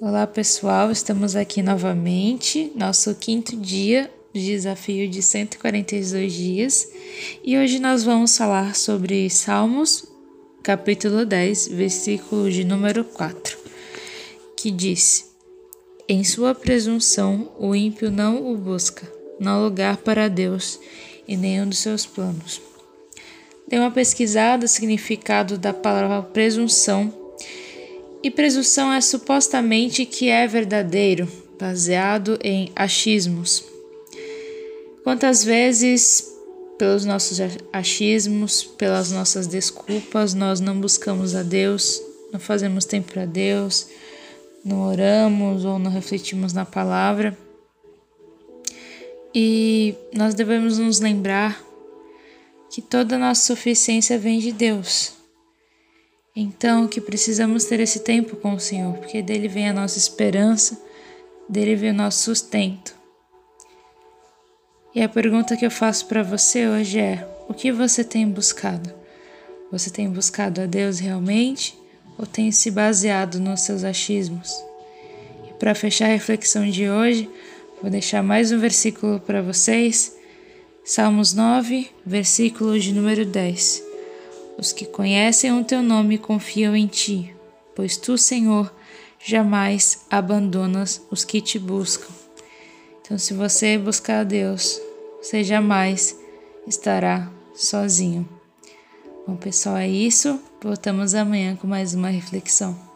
Olá pessoal, estamos aqui novamente, nosso quinto dia do desafio de 142 dias e hoje nós vamos falar sobre Salmos, capítulo 10, versículo de número 4, que diz: Em sua presunção o ímpio não o busca, não há lugar para Deus em nenhum dos seus planos. Dei uma pesquisada o significado da palavra presunção e presunção é supostamente que é verdadeiro, baseado em achismos. Quantas vezes, pelos nossos achismos, pelas nossas desculpas, nós não buscamos a Deus, não fazemos tempo para Deus, não oramos ou não refletimos na palavra. E nós devemos nos lembrar que toda a nossa suficiência vem de Deus. Então, que precisamos ter esse tempo com o Senhor, porque dele vem a nossa esperança, dele vem o nosso sustento. E a pergunta que eu faço para você hoje é: o que você tem buscado? Você tem buscado a Deus realmente ou tem se baseado nos seus achismos? E para fechar a reflexão de hoje, vou deixar mais um versículo para vocês. Salmos 9, versículo de número 10. Os que conhecem o teu nome confiam em ti, pois tu, Senhor, jamais abandonas os que te buscam. Então, se você buscar a Deus, você jamais estará sozinho. Bom, pessoal, é isso. Voltamos amanhã com mais uma reflexão.